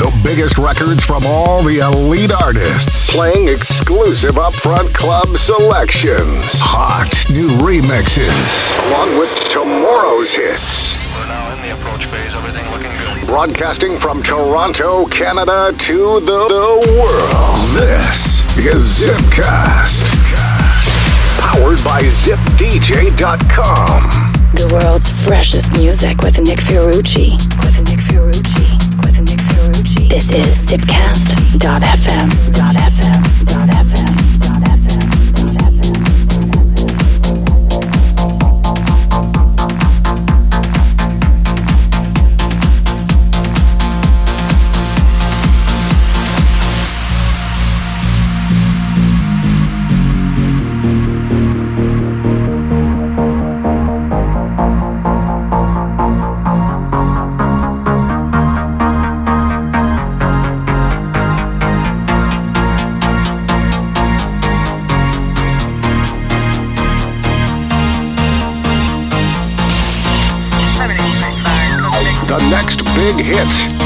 The biggest records from all the elite artists. Playing exclusive upfront club selections. Hot new remixes. Along with tomorrow's hits. We're now in the approach phase. Everything looking good. Broadcasting from Toronto, Canada to the, the world. This is Zipcast. Powered by ZipDJ.com. The world's freshest music with Nick Fiorucci. With Nick Fiorucci. This is Zipcast.fm. big hit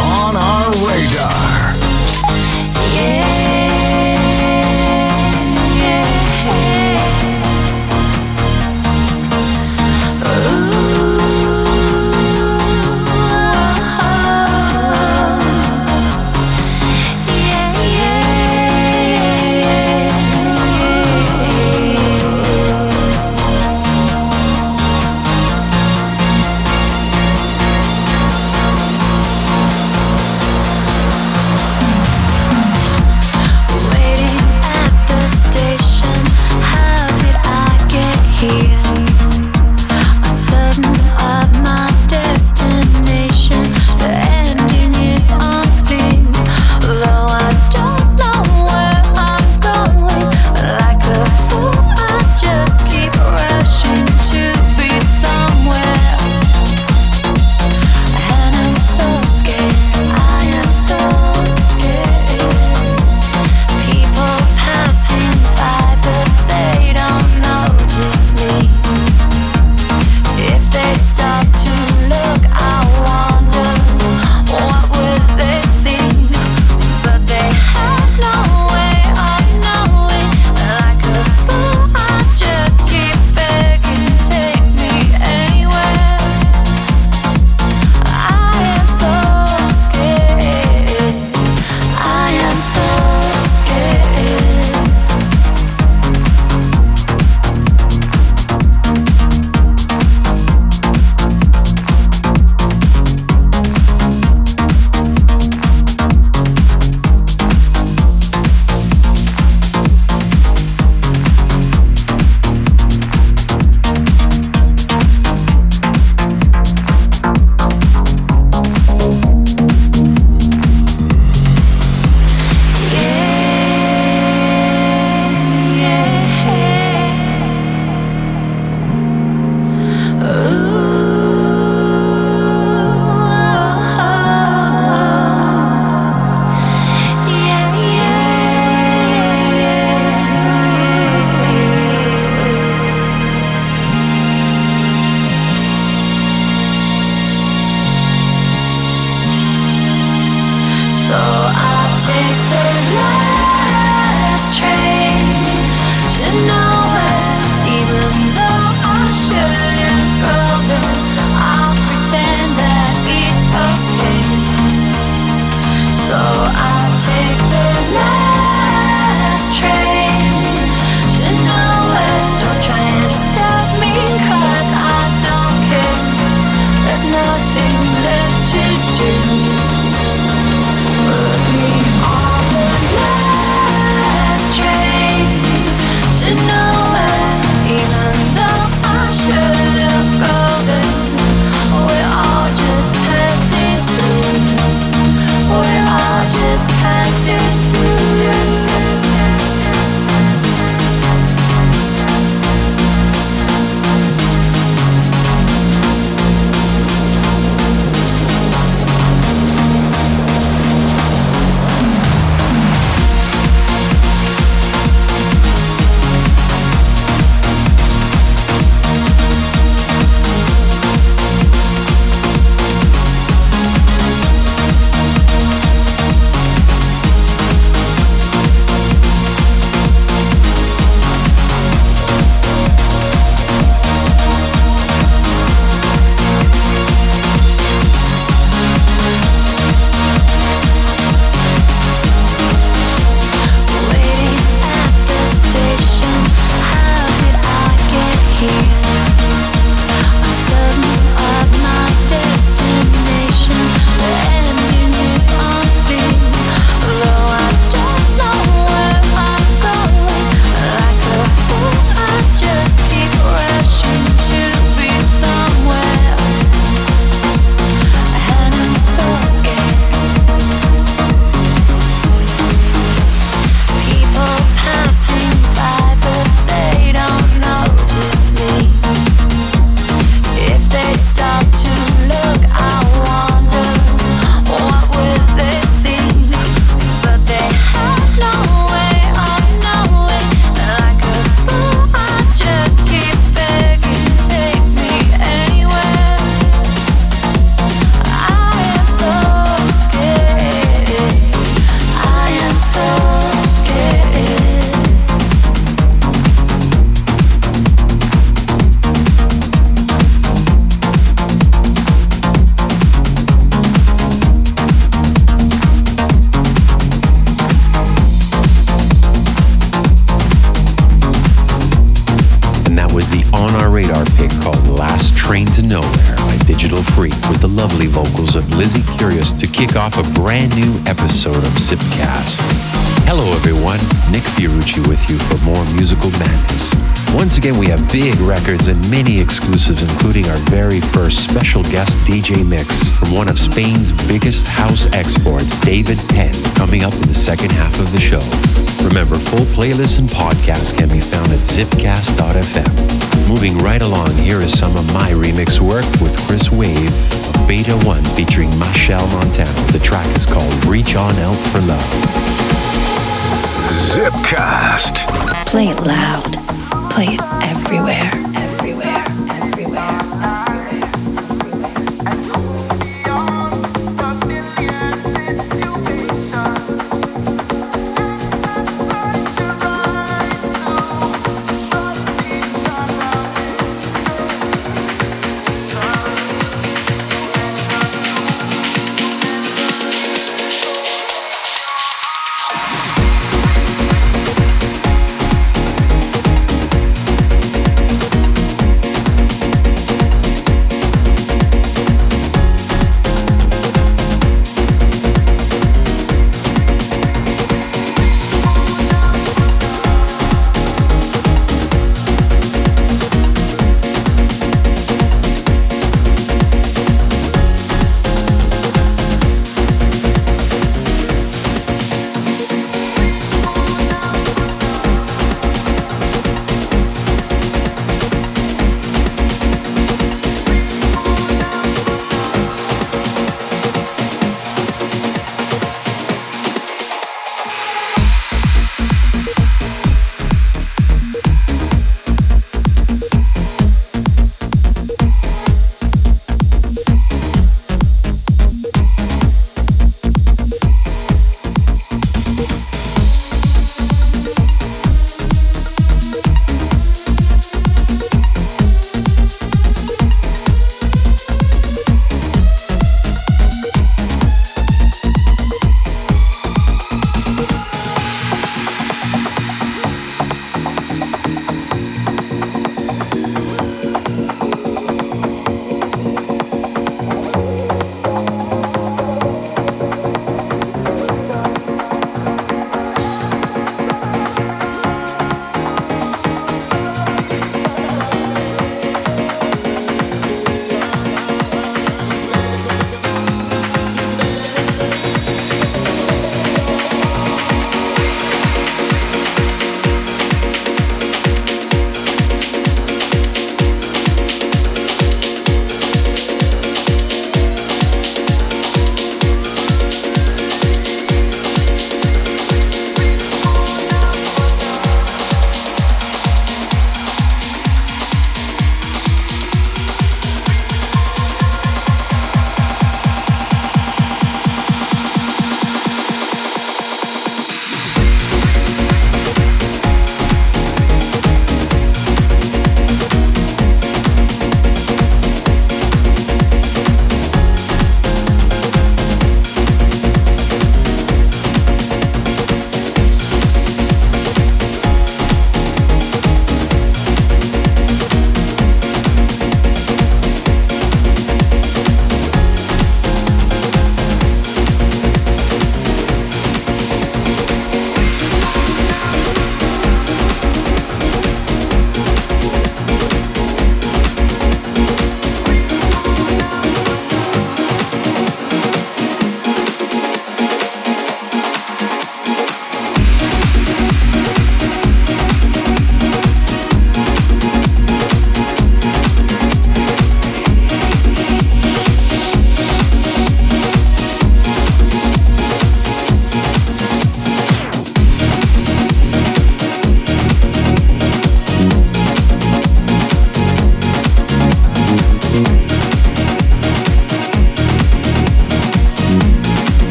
one of Spain's biggest house exports, David Penn, coming up in the second half of the show. Remember, full playlists and podcasts can be found at zipcast.fm. Moving right along, here is some of my remix work with Chris Wave of Beta 1 featuring Machel Montano. The track is called Reach On Out for Love. Zipcast. Play it loud. Play it everywhere. Everywhere. Everywhere.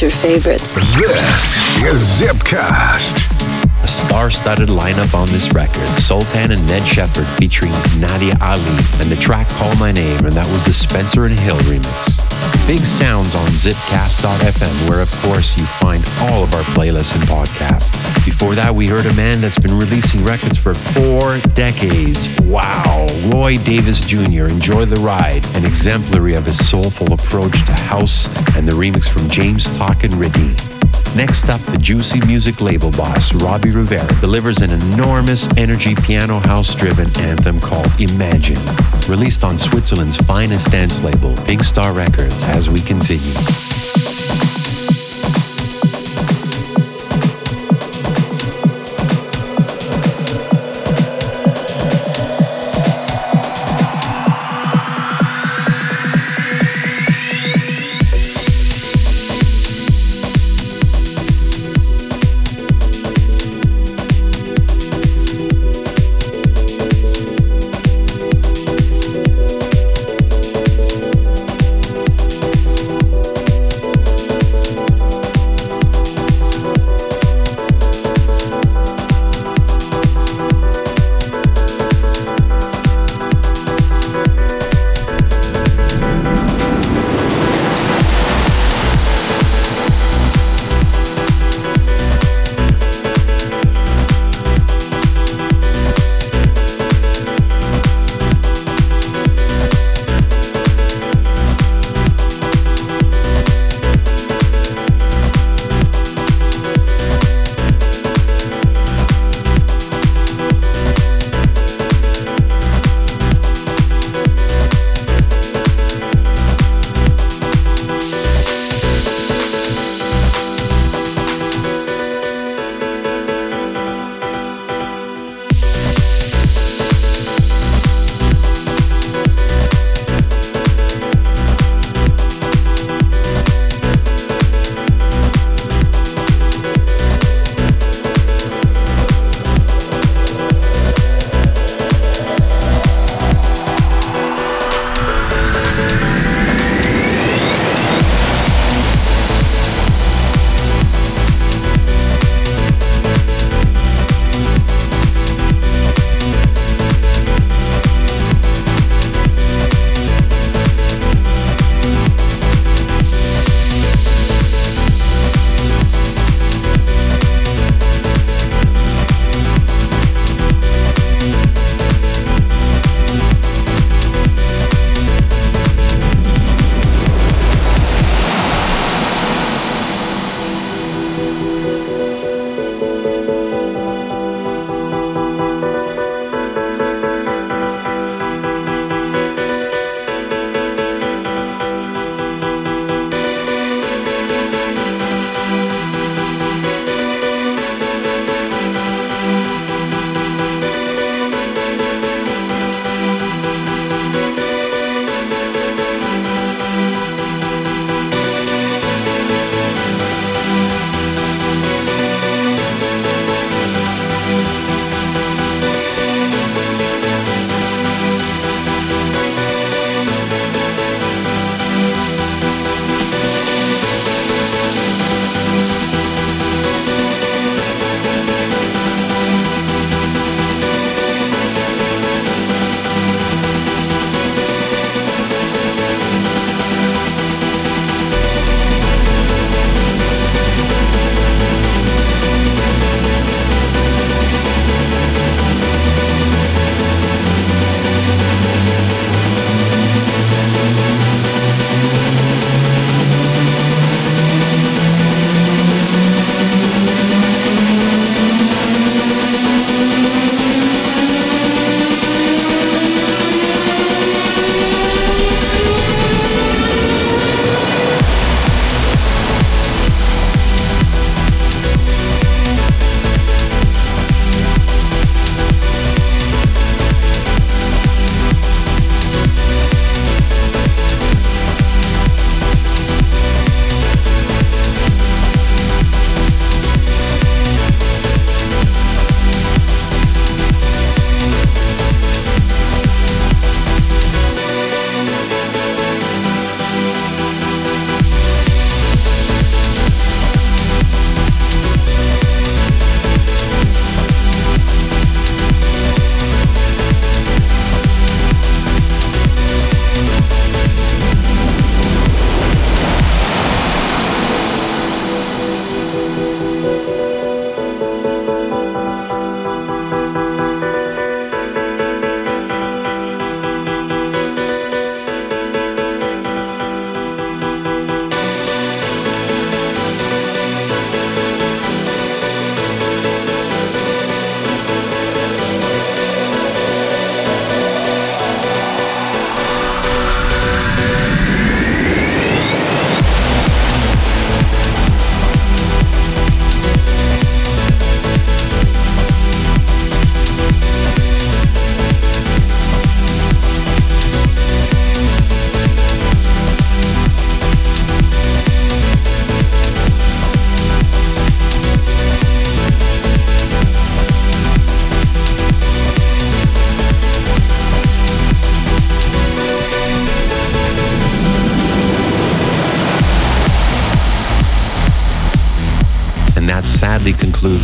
Future favorites. This is Zipcast. A star-studded lineup on this record. Sultan and Ned Shepard featuring Nadia Ali and the track Call My Name, and that was the Spencer and Hill remix. Big sounds on zipcast.fm, where of course you find all of our playlists and podcasts. Before that, we heard a man that's been releasing records for four decades. Wow. Roy Davis Jr., Enjoy the Ride, an exemplary of his soulful approach to house, and the remix from James Talk and Ridney. Next up, the Juicy Music label boss, Robbie Rivera, delivers an enormous energy piano house driven anthem called Imagine, released on Switzerland's finest dance label, Big Star Records, as we continue.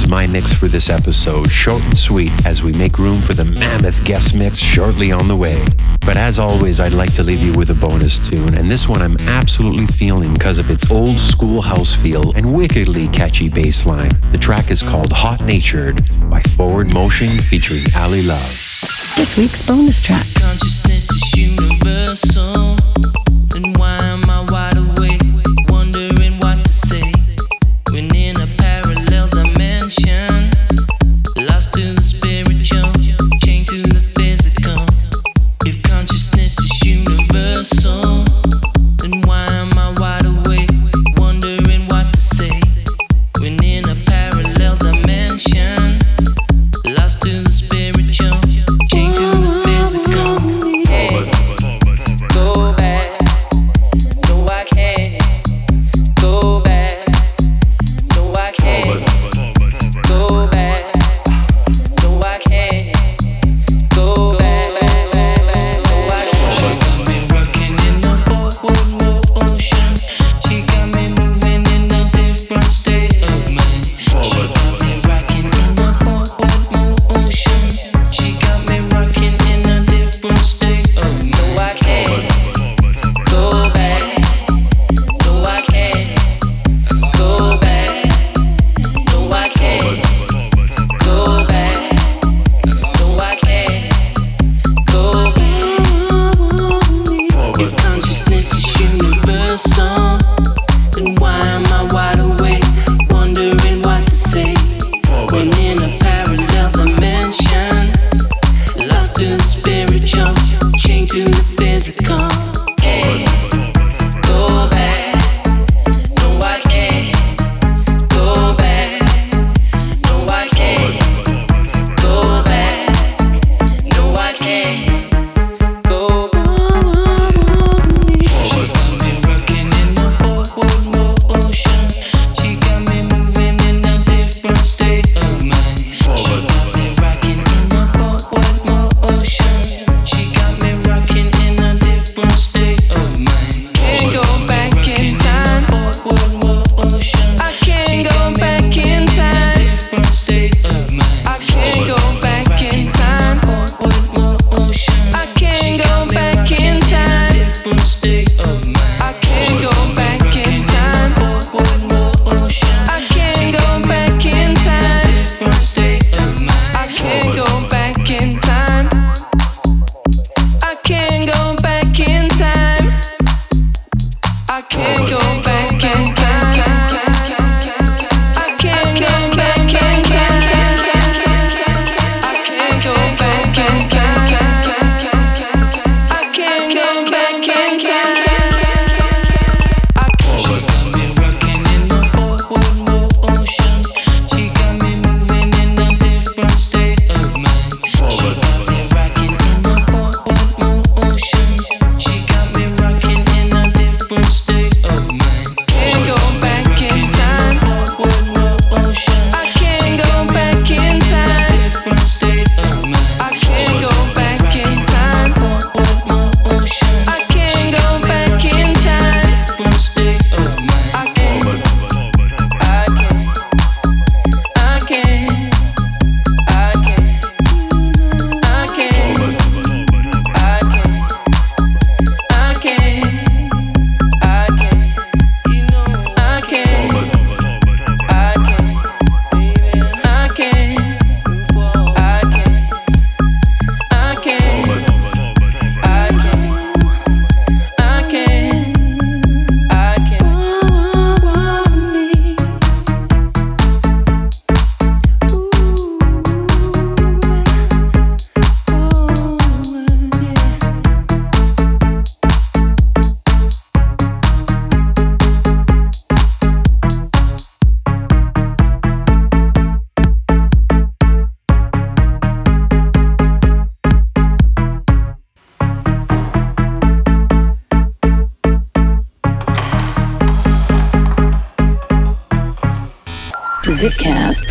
my mix for this episode, short and sweet, as we make room for the mammoth guest mix shortly on the way. But as always, I'd like to leave you with a bonus tune, and this one I'm absolutely feeling because of its old school house feel and wickedly catchy bass line. The track is called Hot Natured by Forward Motion featuring Ali Love. This week's bonus track.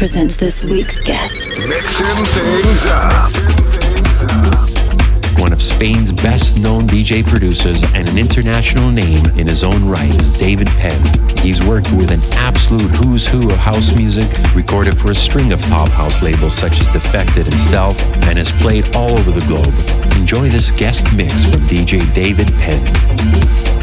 presents this week's guest. Mixing things up. One of Spain's best known DJ producers and an international name in his own right is David Penn. He's worked with an absolute who's who of house music, recorded for a string of top house labels such as Defected and Stealth, and has played all over the globe. Enjoy this guest mix from DJ David Penn.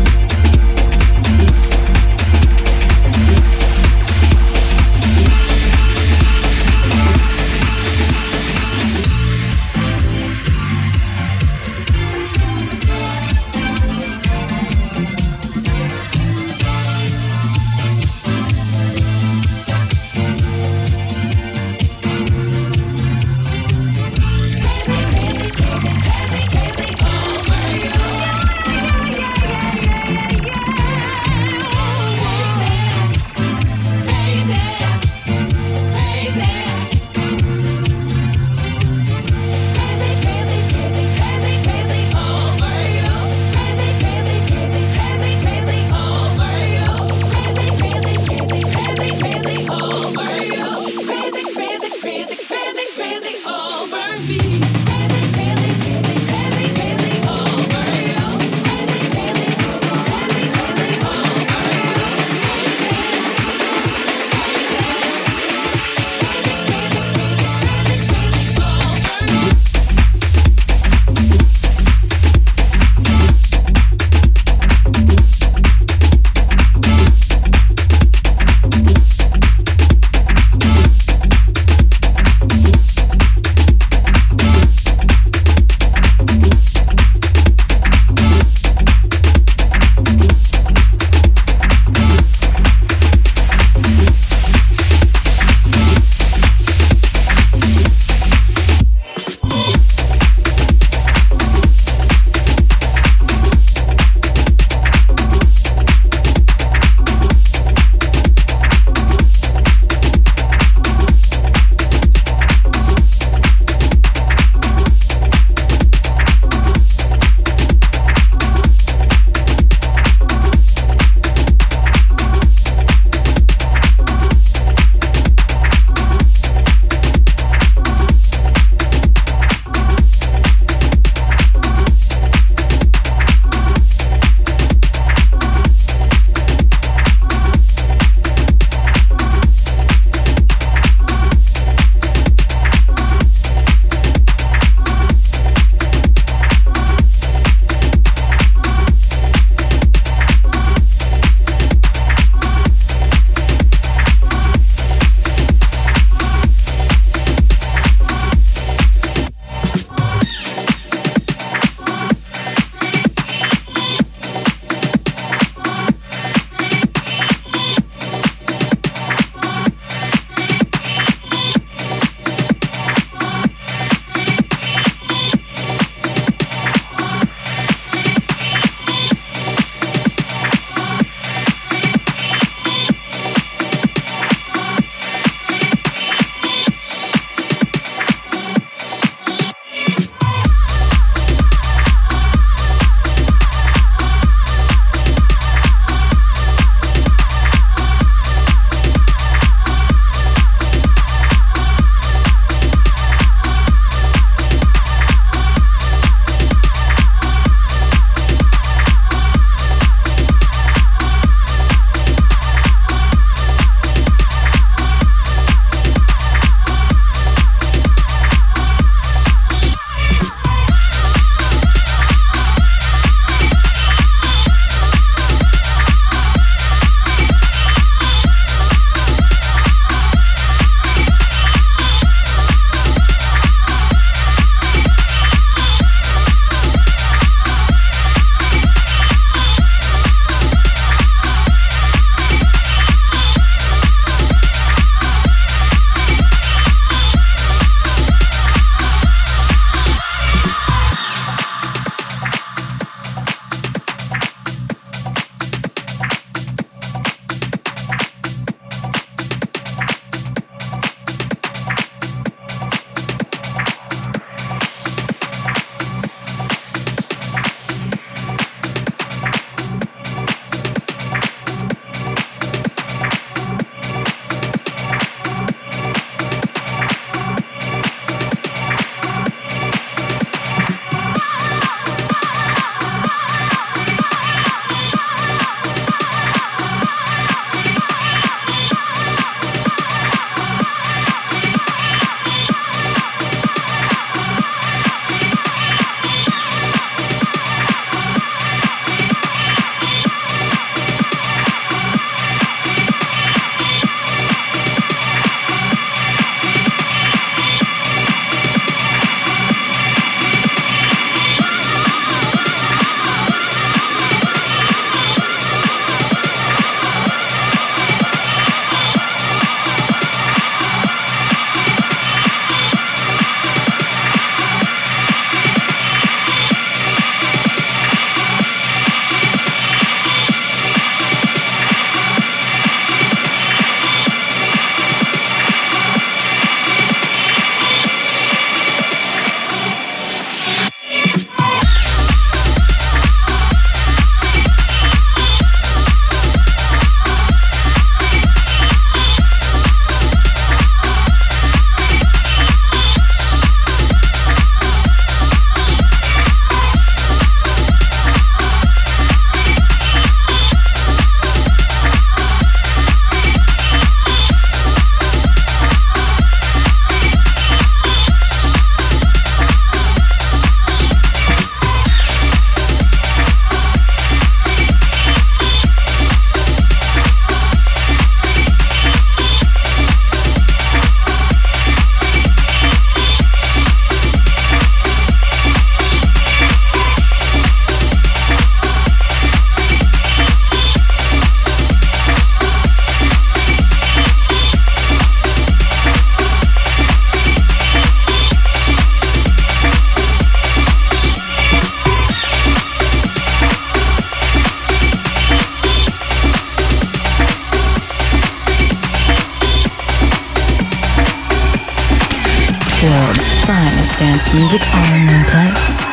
Dance music all in one place.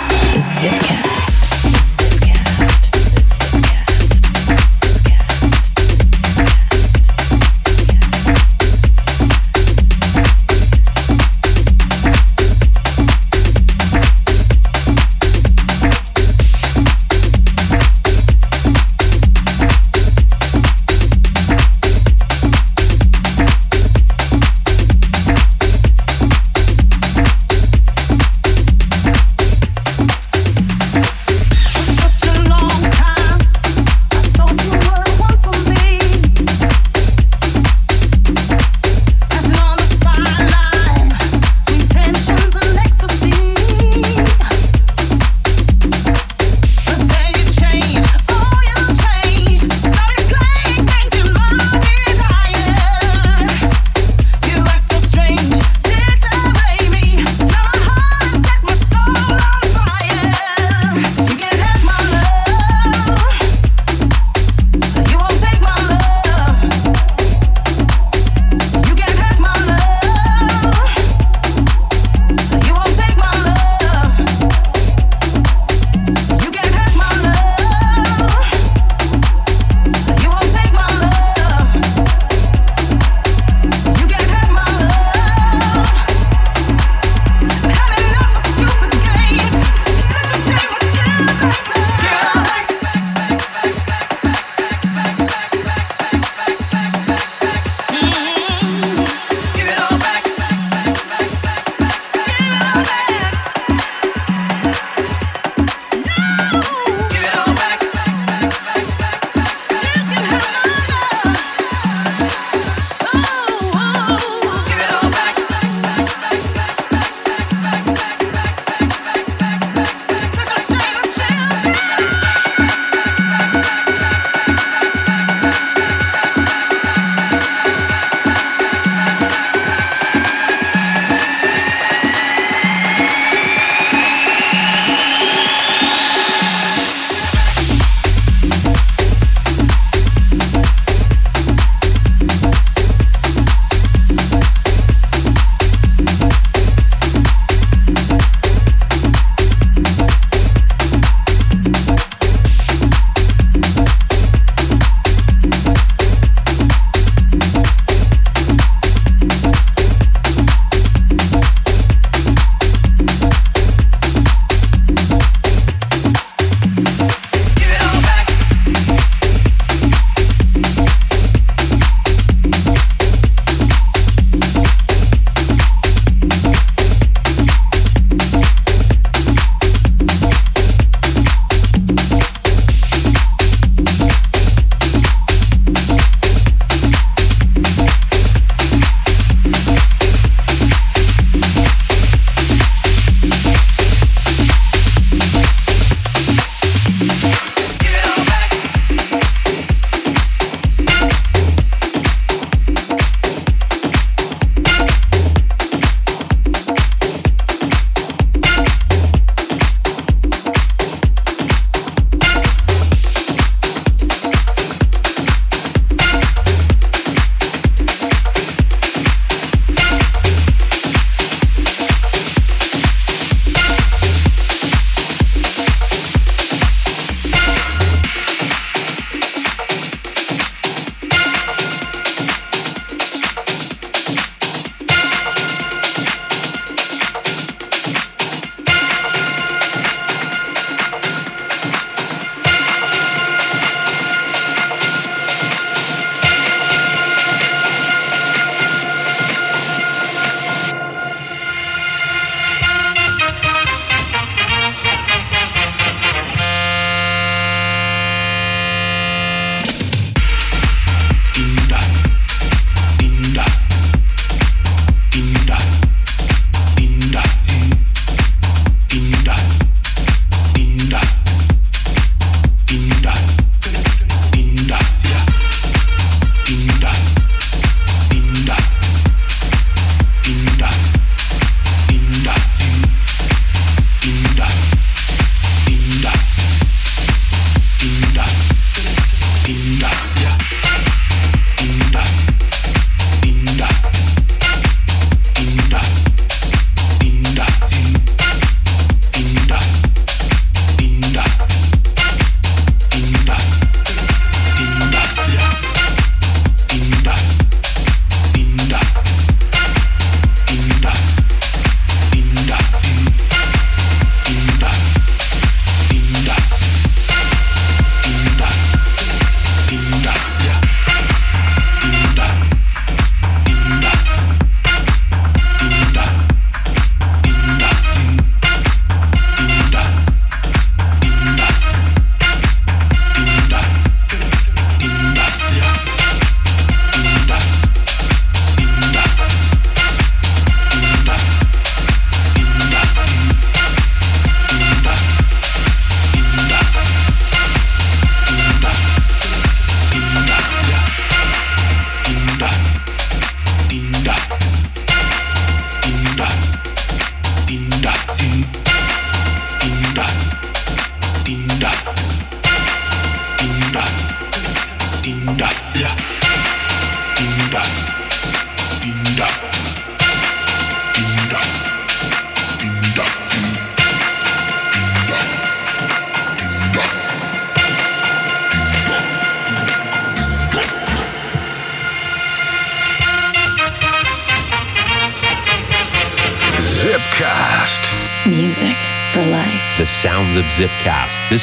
Zipcast.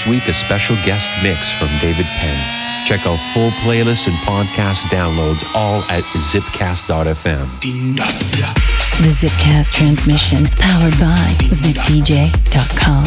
Week, a special guest mix from David Penn. Check out full playlists and podcast downloads all at zipcast.fm. The Zipcast transmission powered by zipdj.com.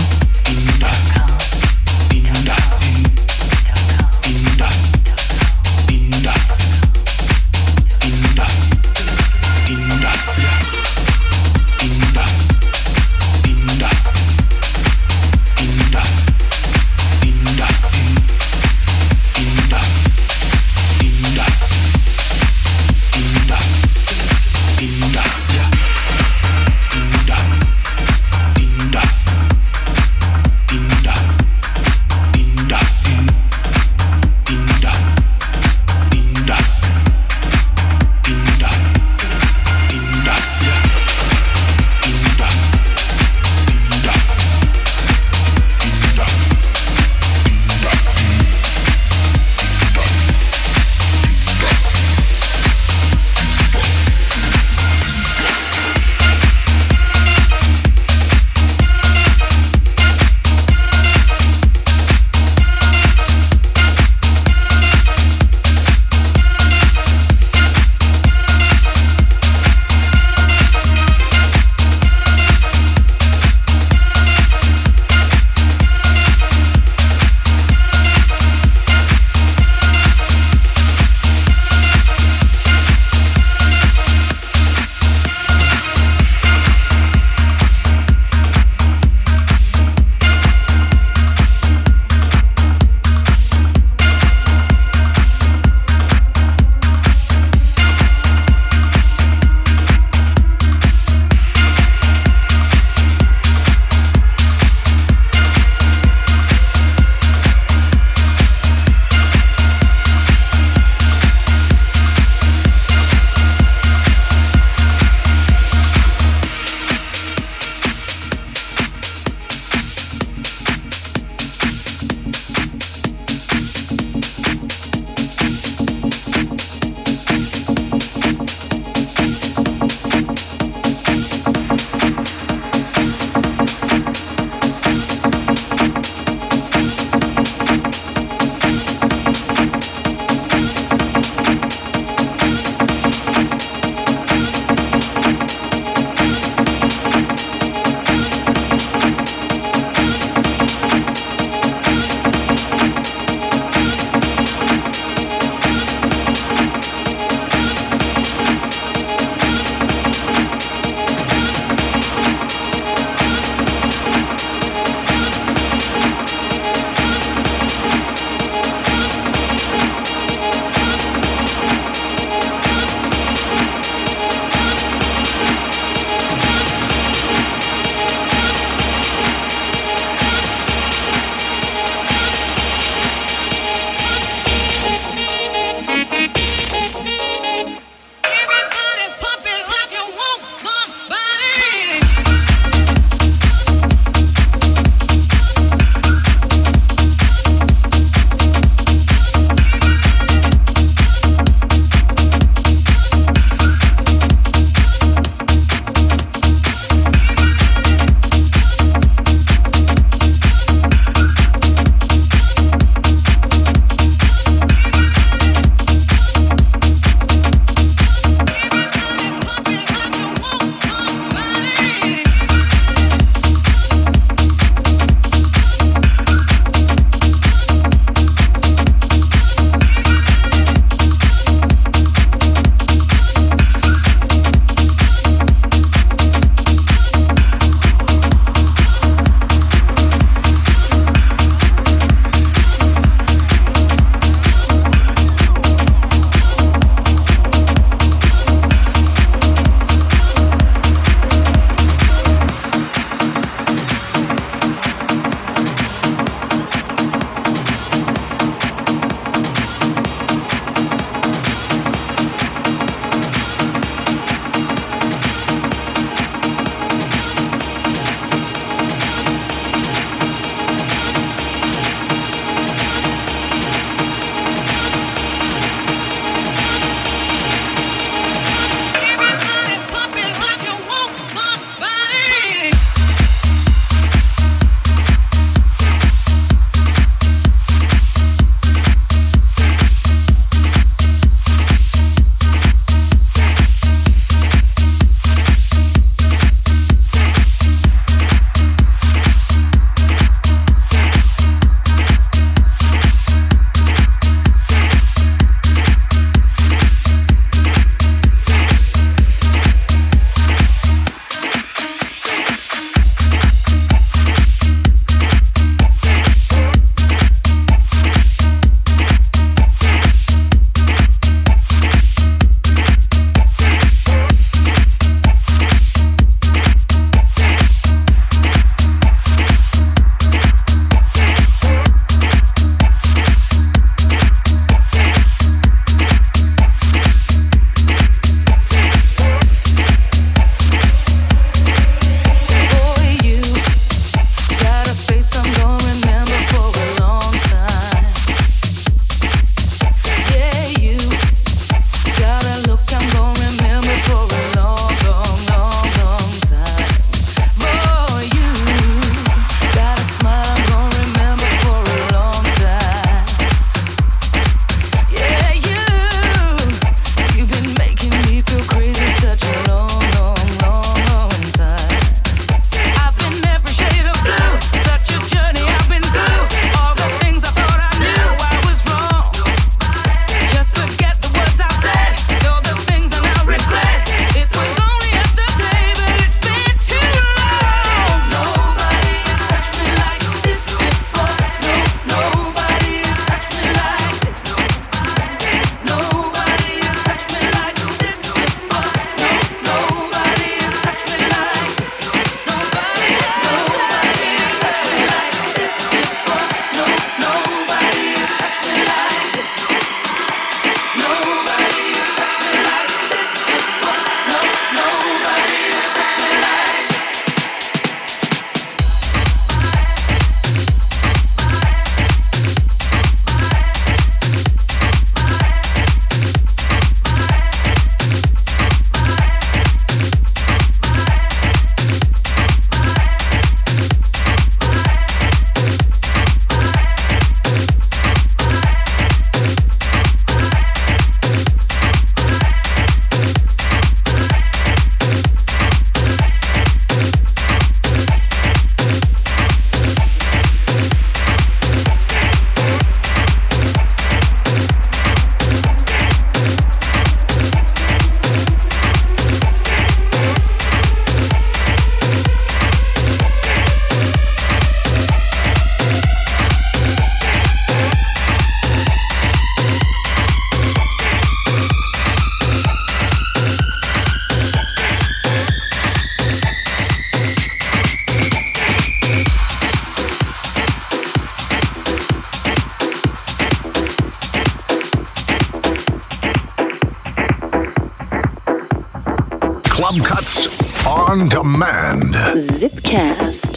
club cuts on demand. Zipcast.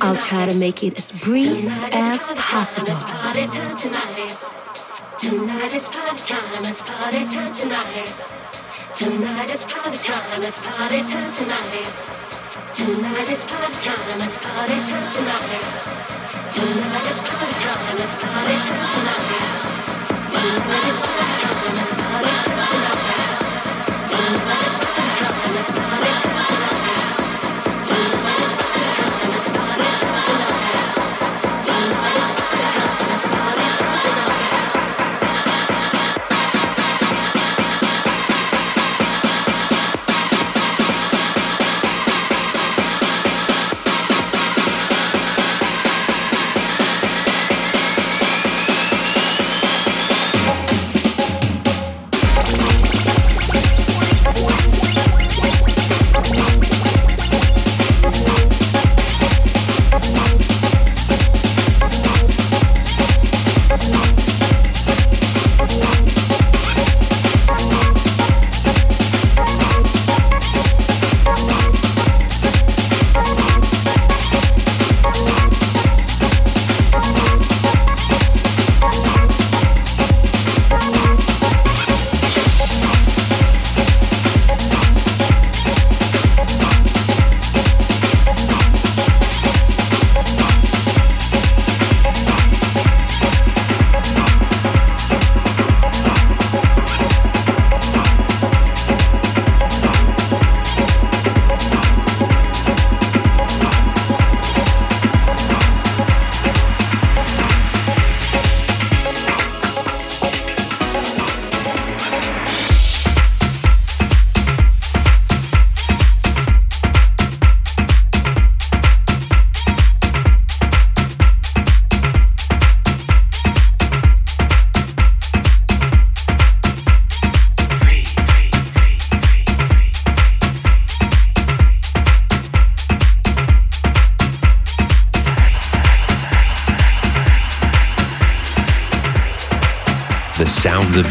I'll try to make it as brief as possible. Tonight is party time, it's party time tonight. Tonight is party time, it's party time tonight. Tonight is party time, it's party time tonight. Tonight is party time, it's party time tonight. Tonight is party time, it's party time tonight. Tonight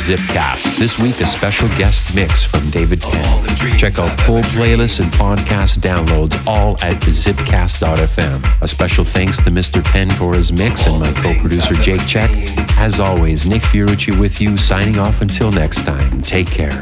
Zipcast. This week, a special guest mix from David Penn. Check out full playlists and podcast downloads all at zipcast.fm. A special thanks to Mr. Penn for his mix and my co-producer Jake Check. As always, Nick Fiorucci with you, signing off until next time. Take care.